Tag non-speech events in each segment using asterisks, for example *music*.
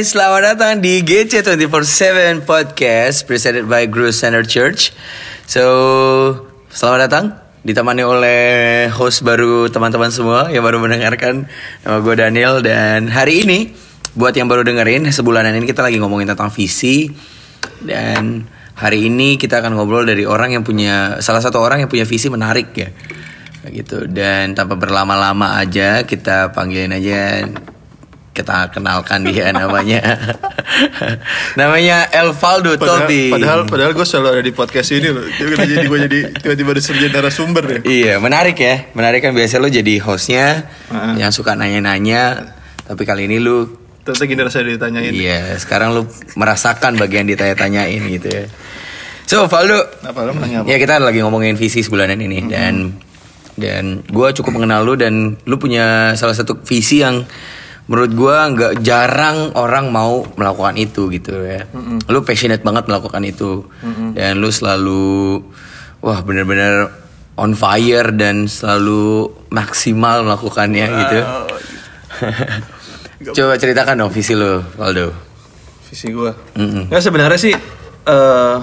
Hai, selamat datang di GC 24/7 Podcast presented by Guru Center Church. So, selamat datang. Ditemani oleh host baru teman-teman semua yang baru mendengarkan nama gue Daniel. Dan hari ini buat yang baru dengerin sebulanan ini kita lagi ngomongin tentang visi. Dan hari ini kita akan ngobrol dari orang yang punya salah satu orang yang punya visi menarik ya. Gitu. Dan tanpa berlama-lama aja kita panggilin aja kita kenalkan dia *laughs* namanya *laughs* namanya Elvaldo Padahal, Tobi padahal, padahal gue selalu ada di podcast ini loh. Jadi gue jadi tiba-tiba disuruh jadi narasumber ya. Iya, menarik ya. Menarik kan biasa lu jadi hostnya Heeh. yang suka nanya-nanya. Tapi kali ini lu Ternyata gini rasanya ditanyain. iya, sekarang lu merasakan bagian ditanya-tanyain gitu ya. So, Valdo, Apa lo apa? ya kita lagi ngomongin visi sebulanan ini dan dan gua cukup mengenal lu dan lu punya salah satu visi yang menurut gua nggak jarang orang mau melakukan itu gitu ya. Lu passionate banget melakukan itu dan lu selalu wah bener-bener on fire dan selalu maksimal melakukannya gitu. *laughs* Coba ceritakan dong visi lu, Valdo. Visi gue. Mm-mm. Nggak sebenarnya sih eh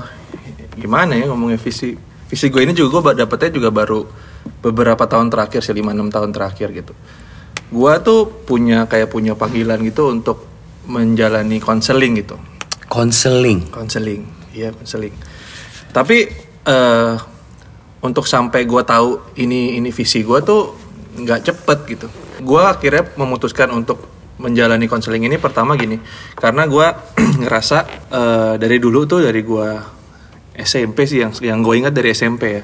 gimana ya ngomongnya visi. Visi gue ini juga gue dapetnya juga baru beberapa tahun terakhir sih 5-6 tahun terakhir gitu. Gue tuh punya kayak punya panggilan gitu untuk menjalani konseling gitu. Konseling. konseling iya konseling tapi eh untuk sampai gue tahu ini ini visi gue tuh nggak cepet gitu gue akhirnya memutuskan untuk menjalani konseling ini pertama gini karena gue *clears throat* ngerasa eh, dari dulu tuh dari gue SMP sih yang yang gue ingat dari SMP ya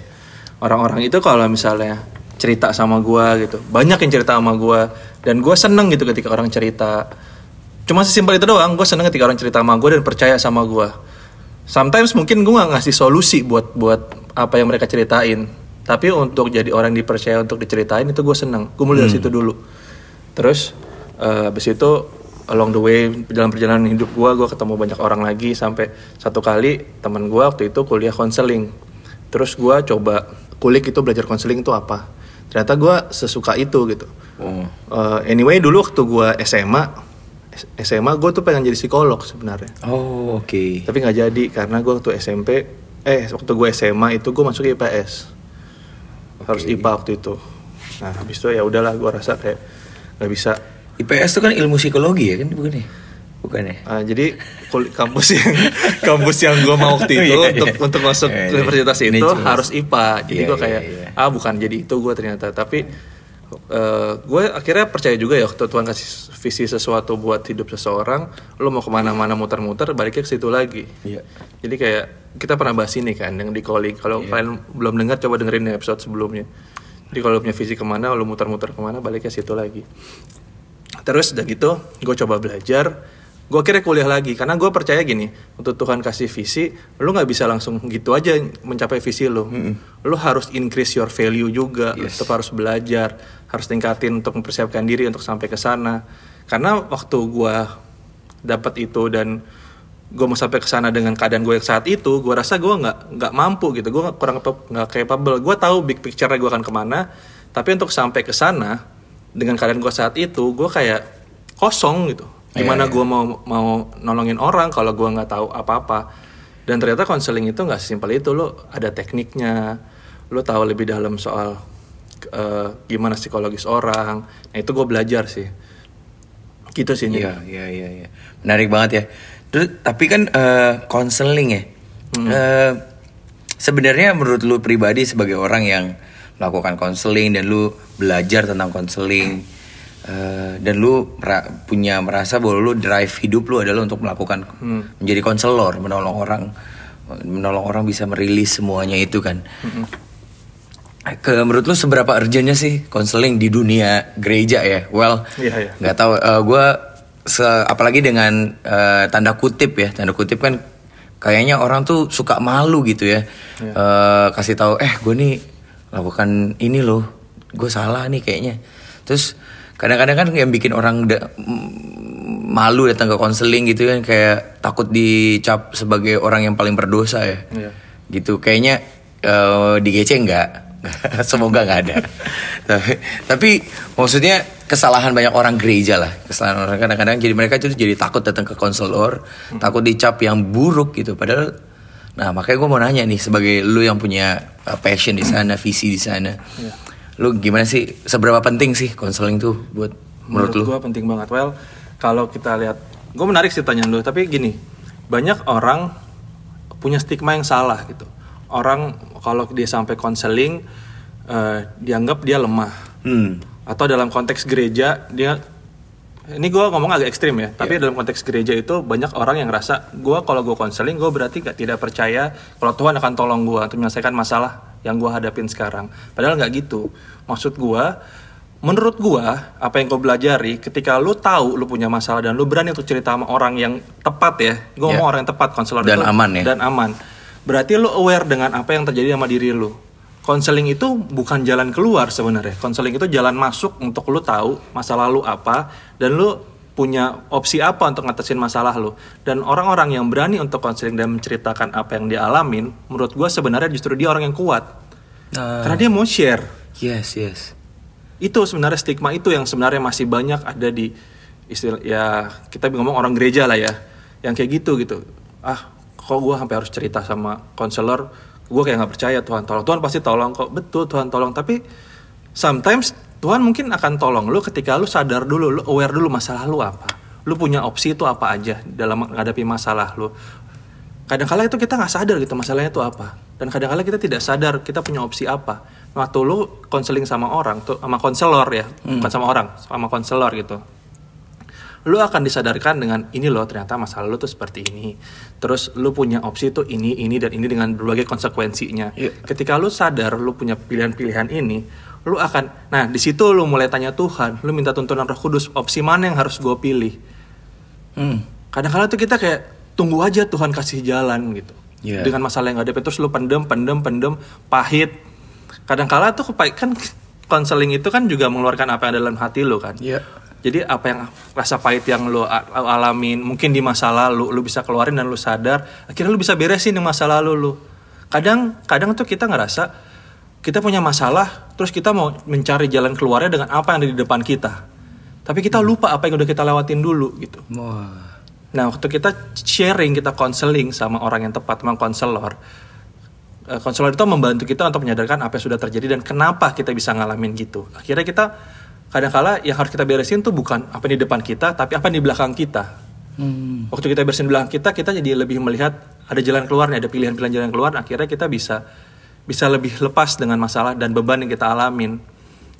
orang-orang itu kalau misalnya cerita sama gue gitu. Banyak yang cerita sama gue dan gue seneng gitu ketika orang cerita. Cuma sesimpel itu doang gue seneng ketika orang cerita sama gue dan percaya sama gue sometimes mungkin gue gak ngasih solusi buat buat apa yang mereka ceritain. Tapi untuk jadi orang dipercaya untuk diceritain itu gue seneng. Gue mulai dari situ dulu. Terus eh, abis itu along the way dalam perjalanan hidup gue gue ketemu banyak orang lagi. Sampai satu kali teman gue waktu itu kuliah konseling terus gue coba kulik itu belajar konseling itu apa ternyata gue sesuka itu gitu Oh. Eh, anyway dulu waktu gue SMA SMA gue tuh pengen jadi psikolog sebenarnya Oh, oke. tapi nggak jadi karena gue waktu SMP eh waktu gue SMA itu gue masuk IPS harus IPA waktu itu nah habis itu ya udahlah gue rasa kayak nggak bisa IPS itu kan ilmu psikologi ya kan bukan ya? Bukan ya? Ah, jadi kampus yang *laughs* kampus yang gue mau waktu itu Iya, untuk iya. untuk masuk Iya, iya. universitas Ini itu jelas. harus IPA jadi Iya, gue kayak iya. ah bukan jadi itu gue ternyata tapi eh, gue akhirnya percaya juga ya waktu Tuhan kasih visi sesuatu buat hidup seseorang lo mau ke mana-mana muter-muter baliknya ke situ lagi Iya. jadi kayak kita pernah bahas ini kan yang di calling kalau Iya. kalian belum dengar coba dengerin episode sebelumnya jadi kalau punya visi ke mana lo muter-muter ke mana baliknya situ lagi terus udah gitu gue coba belajar gue akhirnya kuliah lagi karena gue percaya gini untuk Tuhan kasih visi lo nggak bisa langsung gitu aja mencapai visi lo lo harus increase your value juga Yes. tetap harus belajar harus tingkatin untuk mempersiapkan diri untuk sampai ke sana. Karena waktu gue dapat itu dan gue mau sampai ke sana dengan keadaan gue yang saat itu gue rasa gue nggak nggak mampu gitu. Gue kurang nggak capable. Gue tahu big picture gue akan ke mana tapi untuk sampai ke sana dengan keadaan gue saat itu gue kayak kosong gitu gimana Iya, iya. gue mau mau nolongin orang kalau gue nggak tahu apa-apa dan ternyata konseling itu nggak sesimpel itu lo ada tekniknya lo tahu lebih dalam soal eh, gimana psikologis orang nah itu gue belajar sih gitu sih. Iya, iya, iya, iya. Menarik banget ya. Terus tapi kan eh, konseling ya. Eh, sebenarnya menurut lu pribadi sebagai orang yang melakukan konseling dan lu belajar tentang konseling eh, dan lu mera- punya merasa bahwa lu drive hidup lu adalah untuk melakukan menjadi konselor, menolong orang menolong orang bisa merilis semuanya itu kan. Ke menurut lu seberapa urgentnya sih konseling di dunia gereja ya? Well, Iya, iya. nggak tahu. gue apalagi dengan eh, tanda kutip ya, tanda kutip kan kayaknya orang tuh suka malu gitu ya. Eh, kasih tahu, eh gue nih lakukan ini loh, gue salah nih kayaknya. Terus kadang-kadang kan yang bikin orang da- malu datang ke konseling gitu kan kayak takut dicap sebagai orang yang paling berdosa ya. Iya. gitu. Kayaknya eh, di GC enggak. *laughs* Semoga nggak ada. *laughs* Tapi, tapi maksudnya kesalahan banyak orang gereja lah. Kesalahan orang kadang-kadang jadi mereka itu jadi takut datang ke konselor Hmm. takut dicap yang buruk gitu. Padahal nah makanya gue mau nanya nih sebagai lu yang punya uh, passion di sana visi di sana. Iya. Lu gimana sih? Seberapa penting sih konseling tuh buat menurut, lu? gue penting banget. Well kalau kita lihat gue menarik sih pertanyaan lu tapi gini banyak orang punya stigma yang salah gitu. Orang kalau dia sampai konseling eh, dianggap dia lemah. Hmm. Atau dalam konteks gereja dia ini gue ngomong agak ekstrim ya tapi dalam konteks gereja itu banyak orang yang ngerasa gue kalau gue konseling gue berarti gak tidak percaya kalau Tuhan akan tolong gue untuk menyelesaikan masalah yang gue hadapin sekarang. Padahal nggak gitu. Maksud gue menurut gue apa yang gue belajari ketika lu tahu lu punya masalah dan lu berani untuk cerita sama orang yang tepat ya gue ngomong Ya. orang yang tepat konselor Dan itu aman ya. dan aman. Berarti lu aware dengan apa yang terjadi sama diri lu. Konseling itu bukan jalan keluar sebenarnya. Konseling itu jalan masuk untuk lu tahu masa lalu apa dan lu punya opsi apa untuk ngatasin masalah lu? Dan orang-orang yang berani untuk konseling dan menceritakan apa yang dia alamin menurut gua sebenarnya justru dia orang yang kuat. Nah, karena dia mau share. Yes yes. Itu sebenarnya stigma itu yang sebenarnya masih banyak ada di istilah ya kita ngomong orang gereja lah ya yang kayak gitu gitu. Ah kok gue sampai harus cerita sama konselor gue kayak nggak percaya Tuhan tolong. Tuhan pasti tolong kok. Betul Tuhan tolong. Tapi sometimes Tuhan mungkin akan tolong lu ketika lu sadar dulu lu aware dulu masalah lu apa. Lu punya opsi itu apa aja dalam menghadapi masalah lu. Kadang-kala itu kita nggak sadar gitu masalahnya itu apa. Dan kadang-kala kita tidak sadar kita punya opsi apa. Waktu lu konseling sama orang tuh sama konselor ya bukan sama orang sama konselor gitu. Lu akan disadarkan dengan ini loh ternyata masalah lu tuh seperti ini. Terus lu punya opsi tuh ini ini dan ini dengan berbagai konsekuensinya. Iya. ketika lu sadar lu punya pilihan-pilihan ini lu akan nah di situ lu mulai tanya Tuhan lu minta tuntunan Roh Kudus opsi mana yang harus gue pilih? Hmm. Kadang-kadang tuh kita kayak tunggu aja Tuhan kasih jalan gitu. Iya. dengan masalah yang ada terus lu pendem pendem pendem pahit. Kadang-kala tuh kan konseling itu kan juga mengeluarkan apa yang ada dalam hati lu kan. Iya. jadi apa yang rasa pahit yang lu alamin mungkin di masa lalu lu bisa keluarin dan lu sadar akhirnya lu bisa beresin di masa lalu lu. Kadang kadang tuh kita ngerasa kita punya masalah terus kita mau mencari jalan keluarnya dengan apa yang ada di depan kita tapi kita lupa apa yang udah kita lewatin dulu gitu wah Nah, waktu kita sharing, kita konseling sama orang yang tepat, sama konselor, eh, konselor itu membantu kita untuk menyadarkan apa yang sudah terjadi dan kenapa kita bisa ngalamin gitu. Akhirnya kita kadang-kala yang harus kita beresin tuh bukan apa yang di depan kita, tapi apa yang di belakang kita. hmm Waktu kita beresin belakang kita, kita jadi lebih melihat ada jalan keluarnya, ada pilihan-pilihan jalan keluar. Akhirnya kita bisa bisa lebih lepas dengan masalah dan beban yang kita alamin.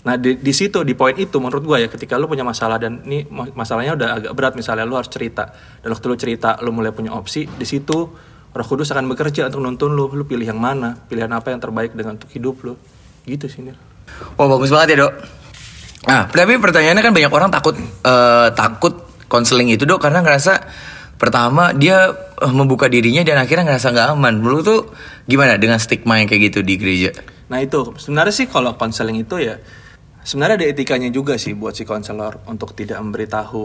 Nah di, di situ di poin itu menurut gue ya ketika lu punya masalah dan ini ma- masalahnya udah agak berat misalnya lu harus cerita dan waktu lu cerita lu mulai punya opsi di situ Roh Kudus akan bekerja untuk nuntun lu lu pilih yang mana pilihan apa yang terbaik dengan untuk hidup lu gitu sih Nil. Wah bagus banget ya dok. Nah tapi pertanyaannya kan banyak orang takut eh, takut konseling itu dok karena ngerasa pertama dia eh, membuka dirinya dan akhirnya ngerasa nggak aman. Menurut tuh gimana dengan stigma yang kayak gitu di gereja? Nah itu sebenarnya sih kalau konseling itu ya sebenarnya ada etikanya juga sih buat si konselor untuk tidak memberitahu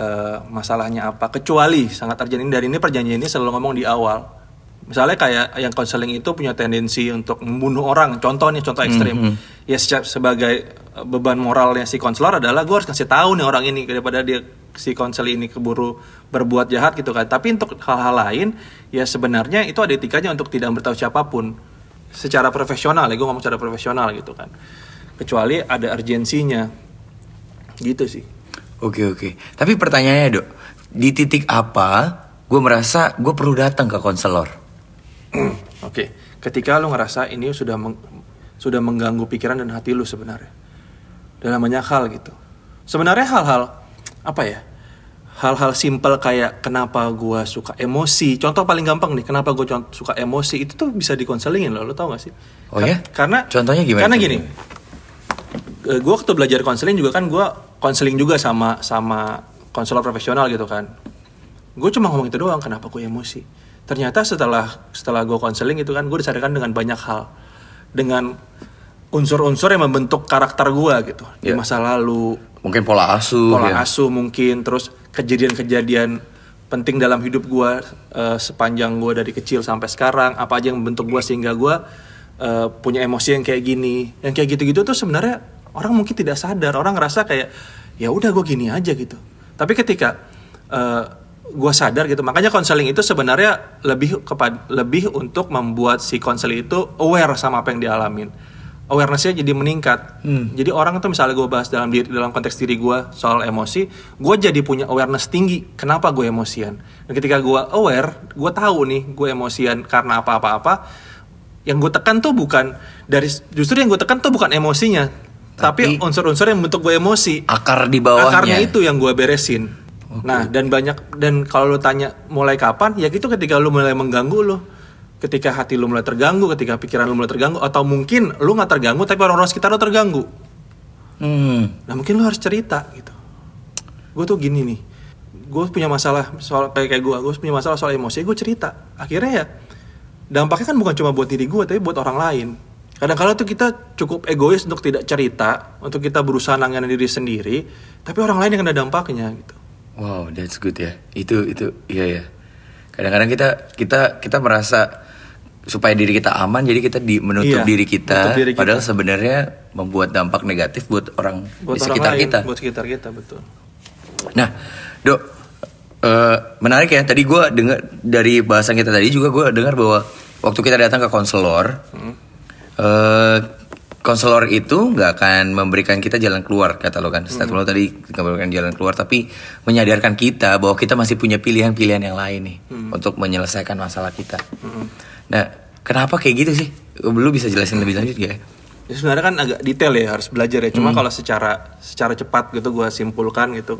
eh, masalahnya apa kecuali sangat terjadi dari ini perjanjian ini selalu ngomong di awal. Misalnya kayak yang konseling itu punya tendensi untuk membunuh orang. Contoh nih contoh ekstrim. Ya seca- sebagai eh, beban moralnya si konselor adalah gue harus kasih tahu nih orang ini daripada dia si konsel ini keburu berbuat jahat gitu kan. Tapi untuk hal-hal lain ya sebenarnya itu ada etikanya untuk tidak memberitahu siapa pun secara profesional ya gue ngomong secara profesional gitu kan kecuali ada urgensinya gitu sih Oke oke. Tapi pertanyaannya dok, di titik apa gue merasa gue perlu datang ke konselor? oke ketika lu ngerasa ini sudah meng- sudah mengganggu pikiran dan hati lu sebenarnya dalam banyak hal gitu. Sebenarnya hal-hal apa ya hal-hal simpel kayak kenapa gua suka emosi. Contoh paling gampang nih kenapa gue suka emosi itu tuh bisa dikonselingin loh lo tau gak sih? Oh ya? karena Contohnya gimana karena gini gue waktu belajar konseling juga kan gue konseling juga sama sama konselor profesional gitu kan. Gue cuma ngomong itu doang kenapa gue emosi? Ternyata setelah setelah gue konseling itu kan gue disadarkan dengan banyak hal. Dengan unsur-unsur yang membentuk karakter gue gitu di Ya. masa lalu Mungkin pola asuh. pola ya. asuh mungkin terus kejadian-kejadian penting dalam hidup gue sepanjang gue dari kecil sampai sekarang apa aja yang membentuk gue sehingga gue eh, punya emosi yang kayak gini yang kayak gitu-gitu tuh sebenarnya orang mungkin tidak sadar orang ngerasa kayak ya udah gue gini aja gitu tapi ketika eh, gue sadar gitu makanya konseling itu sebenarnya lebih kepada lebih untuk membuat si konseling itu aware sama apa yang dialamin awarenessnya jadi meningkat. Jadi orang itu misalnya gue bahas dalam diri dalam konteks diri gue soal emosi gue jadi punya awareness tinggi kenapa gue emosian. Dan ketika gue aware gue tahu nih gue emosian karena apa-apa-apa yang gue tekan tuh bukan dari justru yang gue tekan tuh bukan emosinya tapi, Tapi- unsur-unsur yang bentuk gue emosi. Akar di bawahnya. akarnya itu yang gue beresin. Nah dan banyak dan kalau lu tanya mulai kapan ya gitu ketika lu mulai mengganggu lu ketika hati lu mulai terganggu ketika pikiran lu mulai terganggu atau mungkin lu nggak terganggu tapi orang-orang sekitar lu terganggu Hmm. nah mungkin lu harus cerita gitu gue tuh gini nih gue punya masalah soal kayak kayak gue gue punya masalah soal emosi gue cerita akhirnya ya dampaknya kan bukan cuma buat diri gue tapi buat orang lain kadang-kadang tuh kita cukup egois untuk tidak cerita untuk kita berusaha nanganin diri sendiri tapi orang lain yang kena dampaknya gitu Wow, that's good ya. Itu itu iya ya. Kadang-kadang kita kita kita merasa supaya diri kita aman jadi kita di menutup Iya, diri kita menutup diri kita. padahal sebenarnya membuat dampak negatif buat orang buat di orang sekitar lain kita. buat sekitar kita betul Nah, Dok, eh, menarik ya. Tadi gue dengar dari bahasan kita tadi juga gue dengar bahwa waktu kita datang ke konselor, eh, konselor itu nggak akan memberikan kita jalan keluar kata lo kan. Statement lo tadi nggak memberikan jalan keluar, tapi menyadarkan kita bahwa kita masih punya pilihan-pilihan yang lain nih untuk menyelesaikan masalah kita. Nah, kenapa kayak gitu sih? Lu bisa jelasin lebih lanjut gak? ya? Ya, sebenarnya kan agak detail ya harus belajar ya. Cuma kalau secara secara cepat gitu gue simpulkan gitu.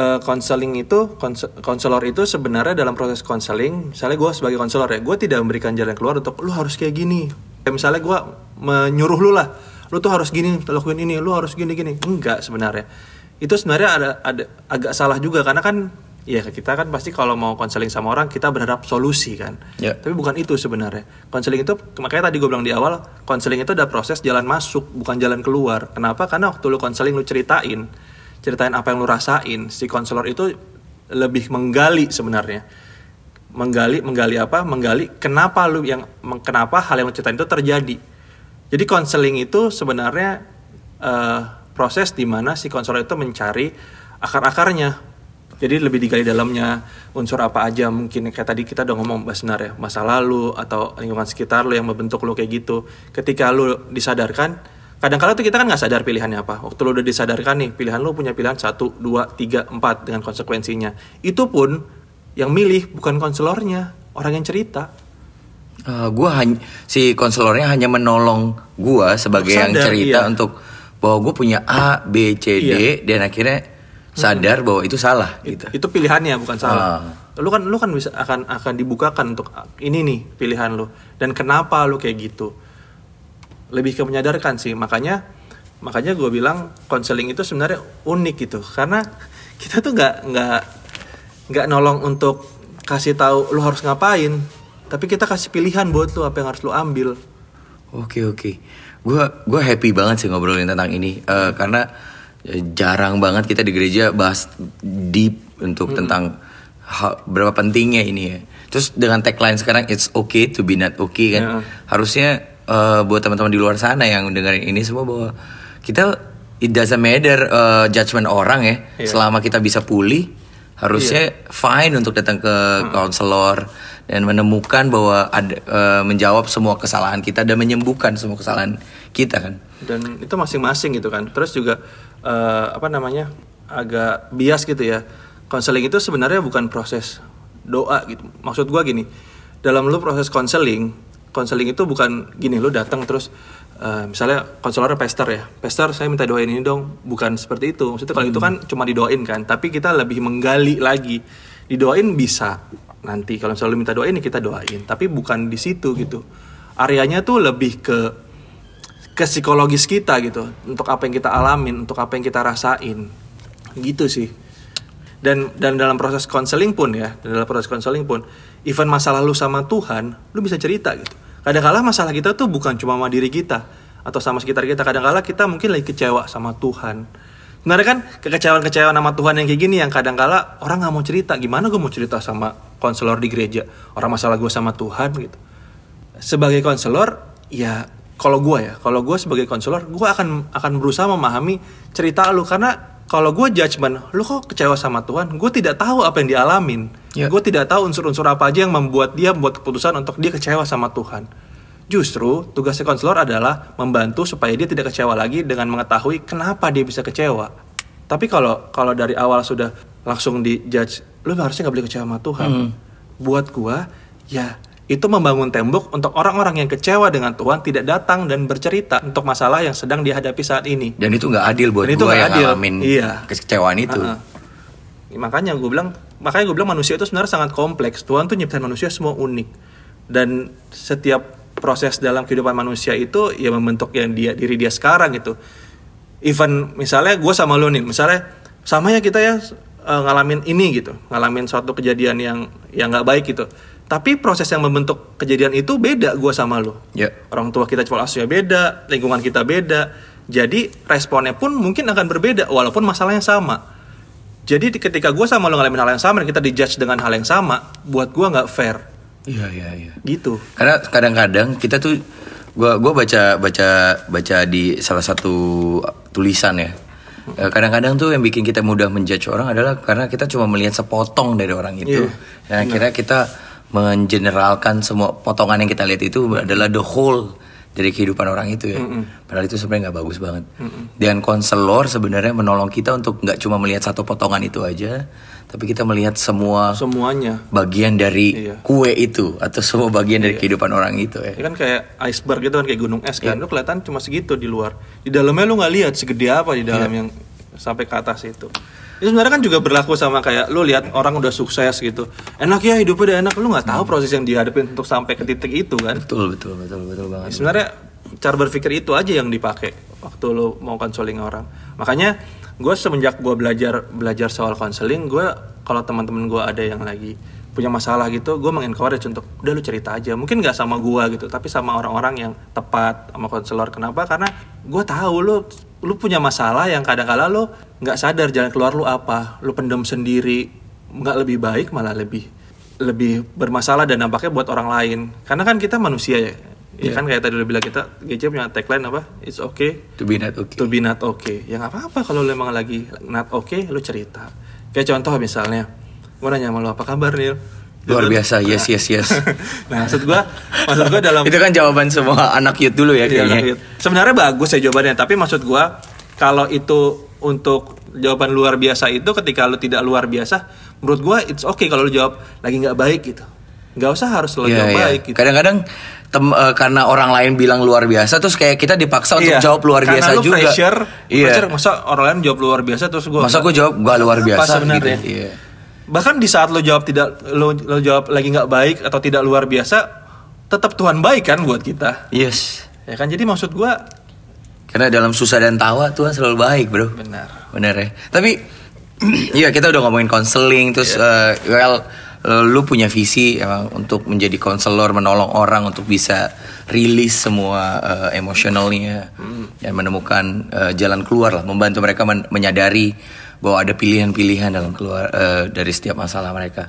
Eh, Konseling itu konse- konselor itu sebenarnya dalam proses konseling, misalnya gue sebagai konselor ya, gue tidak memberikan jalan keluar untuk lu harus kayak gini. Kayak misalnya gue menyuruh lu lah, lu tuh harus gini, lakuin ini, lu harus gini gini. Enggak sebenarnya. Itu sebenarnya ada ada agak salah juga karena kan ya kita kan pasti kalau mau konseling sama orang kita berharap solusi kan. Ya. Tapi bukan itu sebenarnya. Konseling itu makanya tadi gue bilang di awal, konseling itu ada proses jalan masuk, bukan jalan keluar. Kenapa? Karena waktu lu konseling lu ceritain, ceritain apa yang lu rasain, si konselor itu lebih menggali sebenarnya. Menggali, menggali apa? Menggali kenapa lu yang kenapa hal yang lu ceritain itu terjadi. Jadi konseling itu sebenarnya eh, proses di mana si konselor itu mencari akar-akarnya. Jadi lebih digali dalamnya unsur apa aja mungkin kayak tadi kita udah ngomong bahas benar ya masa lalu atau lingkungan sekitar lu yang membentuk lu kayak gitu. Ketika lu disadarkan, kadang-kadang tuh kita kan nggak sadar pilihannya apa. Waktu lu udah disadarkan nih pilihan lu punya pilihan satu, dua, tiga, empat dengan konsekuensinya. Itu pun yang milih bukan konselornya, orang yang cerita. Eh, gua hanya si konselornya hanya menolong gua sebagai yang Sadar, cerita iya. untuk bahwa gue punya A, B, C, D Iya. dan akhirnya sadar bahwa itu salah gitu. itu pilihannya bukan salah. Ah. lu kan lu kan bisa akan akan dibukakan untuk ini nih pilihan lu. Dan kenapa lu kayak gitu? Lebih ke menyadarkan sih. Makanya makanya gue bilang konseling itu sebenarnya unik gitu. Karena *laughs* kita tuh nggak nggak nggak nolong untuk kasih tahu lu harus ngapain. Tapi kita kasih pilihan buat lu apa yang harus lu ambil. Oke oke, gue gue happy banget sih ngobrolin tentang ini. Eh, karena jarang banget kita di gereja bahas deep untuk tentang ha- berapa pentingnya ini ya. Terus dengan tagline sekarang it's okay to be not okay kan, Ya. harusnya eh, buat teman-teman di luar sana yang dengerin ini semua bahwa kita it doesn't matter eh, judgement orang ya, Iya. selama kita bisa pulih harusnya fine untuk datang ke konselor dan menemukan bahwa ada eh, menjawab semua kesalahan kita dan menyembuhkan semua kesalahan kita kan. dan itu masing-masing gitu kan terus juga eh, apa namanya agak bias gitu ya. Konseling itu sebenarnya bukan proses doa gitu. Maksud gua gini dalam lu proses konseling konseling itu bukan gini lu datang terus eh, misalnya konselornya pester ya pester saya minta doain ini dong. Bukan seperti itu. Maksudnya kalau itu kan cuma didoain kan tapi kita lebih menggali lagi. Didoain bisa nanti kalau misalnya lu minta doain ya kita doain. Tapi bukan di situ gitu. Areanya tuh lebih ke ke psikologis kita gitu untuk apa yang kita alamin untuk apa yang kita rasain. Gitu sih. Dan dan dalam proses konseling pun ya dalam proses konseling pun event masa lalu sama Tuhan lu bisa cerita gitu. Kadang-kala masalah kita tuh bukan cuma sama diri kita atau sama sekitar kita. Kadang-kala kita mungkin lagi kecewa sama Tuhan. Sebenarnya kan kekecewaan-kecewaan sama Tuhan yang kayak gini yang kadang-kala orang nggak mau cerita. Gimana gue mau cerita sama konselor di gereja? Orang masalah gue sama Tuhan gitu. Sebagai konselor ya kalau gue ya, kalau gue sebagai konselor, gue akan akan berusaha memahami cerita lu karena kalau gue judgement, lu kok kecewa sama Tuhan? Gue tidak tahu apa yang dialamin. Ya. Gue tidak tahu unsur-unsur apa aja yang membuat dia membuat keputusan untuk dia kecewa sama Tuhan. Justru tugasnya konselor adalah membantu supaya dia tidak kecewa lagi dengan mengetahui kenapa dia bisa kecewa. Tapi kalau kalau dari awal sudah langsung dijudge, lu harusnya nggak boleh kecewa sama Tuhan. Buat gua, ya itu membangun tembok untuk orang-orang yang kecewa dengan Tuhan tidak datang dan bercerita untuk masalah yang sedang dihadapi saat ini. Dan itu nggak adil buat Dan itu nggak yang adil. ngalamin Iya. kekecewaan itu. Uh-uh. Makanya gue bilang, makanya gue bilang manusia itu sebenarnya sangat kompleks. Tuhan tuh nyiptain manusia semua unik. Dan setiap proses dalam kehidupan manusia itu ya membentuk yang dia diri dia sekarang gitu. Even misalnya gue sama lo nih, misalnya sama ya kita ya uh, ngalamin ini gitu, ngalamin suatu kejadian yang yang nggak baik gitu. Tapi proses yang membentuk kejadian itu beda gue sama lo. Ya. Orang tua kita pola asuhnya beda, lingkungan kita beda. Jadi responnya pun mungkin akan berbeda walaupun masalahnya sama. Jadi ketika gue sama lo ngalamin hal yang sama dan kita dijudge dengan hal yang sama, buat gue nggak fair. Iya iya iya. Gitu. Karena kadang-kadang kita tuh gua gua baca baca baca di salah satu tulisan ya. Eh, Kadang-kadang tuh yang bikin kita mudah menjudge orang adalah karena kita cuma melihat sepotong dari orang itu. Iya, Dan akhirnya kita mengeneralkan semua potongan yang kita lihat itu adalah the whole dari kehidupan orang itu ya. Padahal itu sebenarnya nggak bagus banget. Dan konselor sebenarnya menolong kita untuk nggak cuma melihat satu potongan itu aja, tapi kita melihat semua Semuanya. bagian dari Iya. kue itu atau semua bagian dari kehidupan orang itu ya. Ya kan kayak iceberg gitu kan kayak gunung es kan. Lu kelihatan cuma segitu di luar. Di dalamnya lu nggak lihat segede apa di dalam yang sampai ke atas itu. Itu sebenarnya kan juga berlaku sama kayak lu lihat orang udah sukses gitu. Enak ya hidupnya udah enak. Lu nggak tahu proses yang dihadapin untuk sampai ke titik itu kan. Betul betul betul betul banget. sebenarnya cara berpikir itu aja yang dipakai waktu lo mau konseling orang makanya gue semenjak gue belajar belajar soal konseling gue kalau teman-teman gue ada yang lagi punya masalah gitu gue mengencourage untuk udah lu cerita aja mungkin nggak sama gue gitu tapi sama orang-orang yang tepat sama konselor kenapa karena gue tahu lu lu punya masalah yang kadang-kala lu nggak sadar jalan keluar lu apa lu pendem sendiri nggak lebih baik malah lebih lebih bermasalah dan dampaknya buat orang lain karena kan kita manusia ya Ya kan kayak tadi udah bilang kita GC punya tagline apa? It's okay To be not okay. to be not okay. Ya nggak apa-apa kalau lu emang lagi not okay, lu cerita. Kayak contoh misalnya, gue nanya sama lu apa kabar Nil? Luar biasa, yes yes yes. *laughs* nah maksud gua, maksud gua dalam itu kan jawaban semua anak youth dulu ya Iya, kayaknya. gitu. Sebenarnya bagus ya jawabannya, tapi maksud gua kalau itu untuk jawaban luar biasa itu ketika lu tidak luar biasa, menurut gua it's okay kalau lu jawab lagi nggak baik gitu. Nggak usah harus lo Iya, jawab iya. baik gitu. Kadang-kadang tem- eh, karena orang lain bilang luar biasa terus kayak kita dipaksa untuk Iya, jawab luar karena biasa lu juga. Pressure, iya. pressure, masa orang lain jawab luar biasa terus gua Masa gue jawab gak luar biasa sebenarnya? gitu. Iya. Bahkan di saat lo jawab tidak lo, lo jawab lagi nggak baik atau tidak luar biasa, tetap Tuhan baik kan buat kita. Yes. Ya kan jadi maksud gua Karena dalam susah dan tawa Tuhan selalu baik, Bro. benar. Bener ya. Tapi *clears throat* iya kita udah ngomongin konseling terus Iya. eh, well eh, lu punya visi emang untuk menjadi konselor menolong orang untuk bisa rilis semua eh, emosionalnya Hmm. dan menemukan eh, jalan keluar lah membantu mereka men- menyadari bahwa ada pilihan-pilihan dalam keluar eh, dari setiap masalah mereka.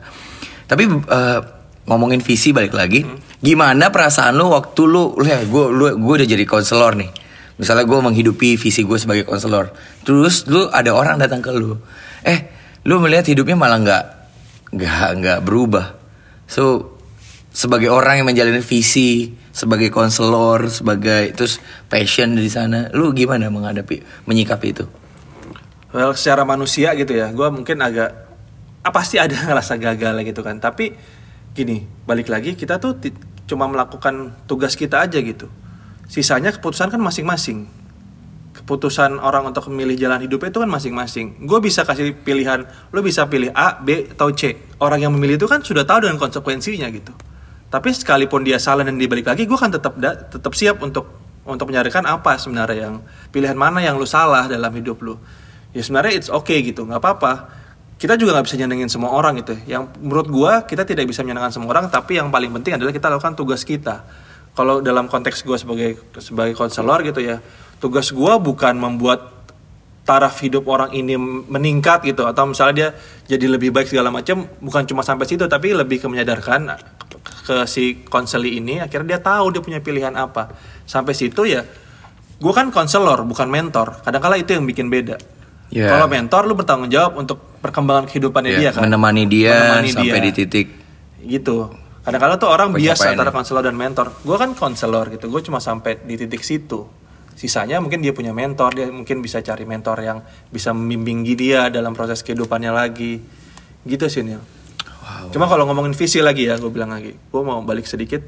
Tapi eh, ngomongin visi balik lagi, Hmm. gimana perasaan lu waktu lu, lu ya gue lu, gue udah jadi konselor nih. Misalnya gue menghidupi visi gue sebagai konselor, terus lu ada orang datang ke lu, eh, lu melihat hidupnya malah nggak nggak nggak berubah. So sebagai orang yang menjalani visi, sebagai konselor, sebagai terus passion di sana, lu gimana menghadapi menyikapi itu? Well, secara manusia gitu ya, gua mungkin agak ah, pasti ada *laughs* ngerasa gagal gitu kan. Tapi gini, balik lagi kita tuh cuma melakukan tugas kita aja gitu. Sisanya keputusan kan masing-masing. Keputusan orang untuk memilih jalan hidupnya itu kan masing-masing. Gue bisa kasih pilihan, lo bisa pilih A, B, atau C. Orang yang memilih itu kan sudah tahu dengan konsekuensinya gitu. Tapi sekalipun dia salah dan dibalik lagi, gue kan tetap tetap siap untuk untuk menyarikan apa sebenarnya yang pilihan mana yang lu salah dalam hidup lu. Ya sebenarnya it's okay gitu, nggak apa-apa. Kita juga nggak bisa nyenengin semua orang gitu. Yang menurut gua kita tidak bisa menyenangkan semua orang, tapi yang paling penting adalah kita lakukan tugas kita. Kalau dalam konteks gua sebagai sebagai konselor gitu ya, tugas gua bukan membuat taraf hidup orang ini meningkat gitu atau misalnya dia jadi lebih baik segala macam bukan cuma sampai situ tapi lebih ke menyadarkan ke si konseli ini akhirnya dia tahu dia punya pilihan apa. Sampai situ ya gue kan konselor bukan mentor. Kadang-kala itu yang bikin beda. Ya. kalau mentor lu bertanggung jawab untuk perkembangan kehidupannya Ya, dia kan? menemani dia Menemani sampai dia. di titik gitu kadang-kala tuh orang bias Pencapaian. antara konselor dan mentor. Gue kan konselor gitu gue cuma sampai di titik situ. Sisanya mungkin dia punya mentor dia mungkin bisa cari mentor yang bisa membimbing dia dalam proses kehidupannya lagi. Gitu sih Nil. Cuma kalau ngomongin visi lagi ya gue bilang lagi. Gue mau balik sedikit.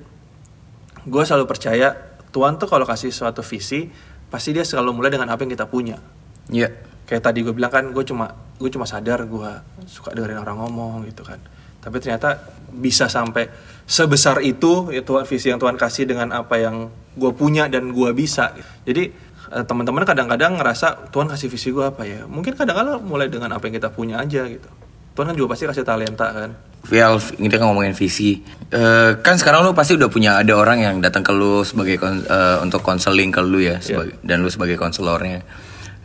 Gue selalu percaya Tuhan tuh kalau kasih suatu visi pasti dia selalu mulai dengan apa yang kita punya. Ya kayak tadi gue bilang kan gue cuma gue cuma sadar gue suka dengerin orang ngomong gitu kan tapi ternyata bisa sampai sebesar itu ya Tuhan visi yang Tuhan kasih dengan apa yang gue punya dan gue bisa. Jadi eh, teman-teman kadang-kadang ngerasa Tuhan kasih visi gue apa ya? Mungkin kadang-kadang mulai dengan apa yang kita punya aja gitu. Tuhan kan juga pasti kasih talenta kan? Vial, ini kan ngomongin visi. Eh, kan sekarang lu pasti udah punya ada orang yang datang ke lu sebagai kon- eh, untuk konseling ke lu ya, sebagai- dan lu sebagai konselornya.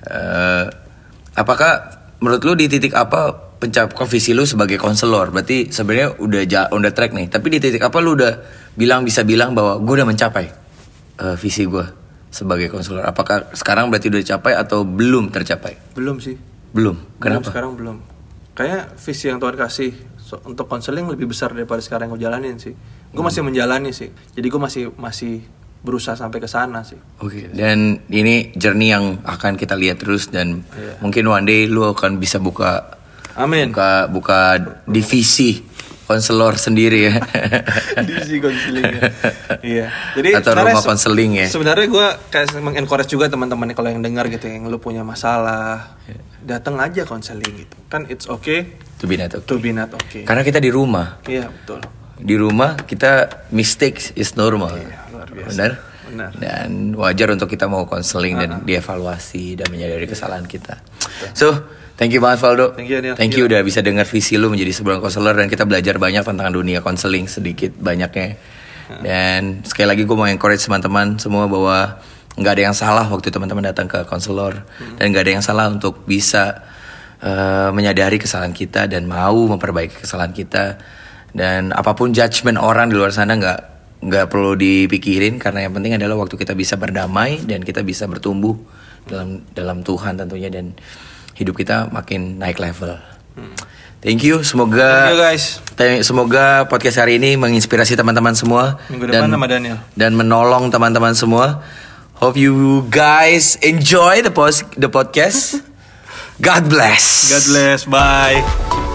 Eh, apakah menurut lu di titik apa pencapaian visi lu sebagai konselor? Berarti sebenarnya udah on the track nih. Tapi di titik apa lu udah bilang bisa bilang bahwa gue udah mencapai eh, visi gue sebagai konselor? Apakah sekarang berarti udah dicapai atau belum tercapai? belum sih Belum. Belum, Kenapa? sekarang belum kayaknya visi yang Tuhan kasih so- untuk konseling lebih besar daripada sekarang yang gue jalanin sih gue masih menjalani sih jadi gue masih masih berusaha sampai ke sana sih Oke, dan ini journey yang akan kita lihat terus dan mungkin one day lu akan bisa buka amin buka buka divisi konselor sendiri ya. *laughs* divisi konseling ya. iya jadi Atau rumah se- konseling ya. sebenarnya gue kayak mengencourage juga teman-teman kalau yang dengar gitu yang lu punya masalah datang aja konseling gitu kan it's okay to be not okay. to be not okay Karena kita di rumah. iya betul Di rumah kita mistakes is normal. Iya, luar biasa. Benar? Benar. Dan wajar untuk kita mau konseling dan dievaluasi dan menyadari kesalahan kita. So, thank you banget Valdo. Thank you, Neil. Thank you udah bisa dengar visi lu menjadi seorang konselor dan kita belajar banyak tentang dunia konseling sedikit banyaknya. Dan sekali lagi gue mau encourage teman-teman semua bahwa nggak ada yang salah waktu teman-teman datang ke konselor dan nggak ada yang salah untuk bisa eh, menyadari kesalahan kita dan mau memperbaiki kesalahan kita dan apa pun judgement orang di luar sana nggak nggak perlu dipikirin karena yang penting adalah waktu kita bisa berdamai dan kita bisa bertumbuh dalam dalam Tuhan tentunya dan hidup kita makin naik level. Thank you, semoga Thank you, guys. te- semoga podcast hari ini menginspirasi teman-teman semua Minggu depan sama Daniel. dan menolong teman-teman semua. Hope you guys enjoy the pos- the podcast. *laughs* God bless. God bless bye